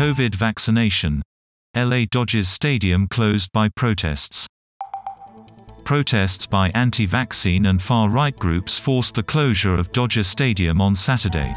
COVID vaccination. LA Dodgers Stadium closed by protests. Protests by anti-vaccine and far-right groups forced the closure of Dodger Stadium on Saturday.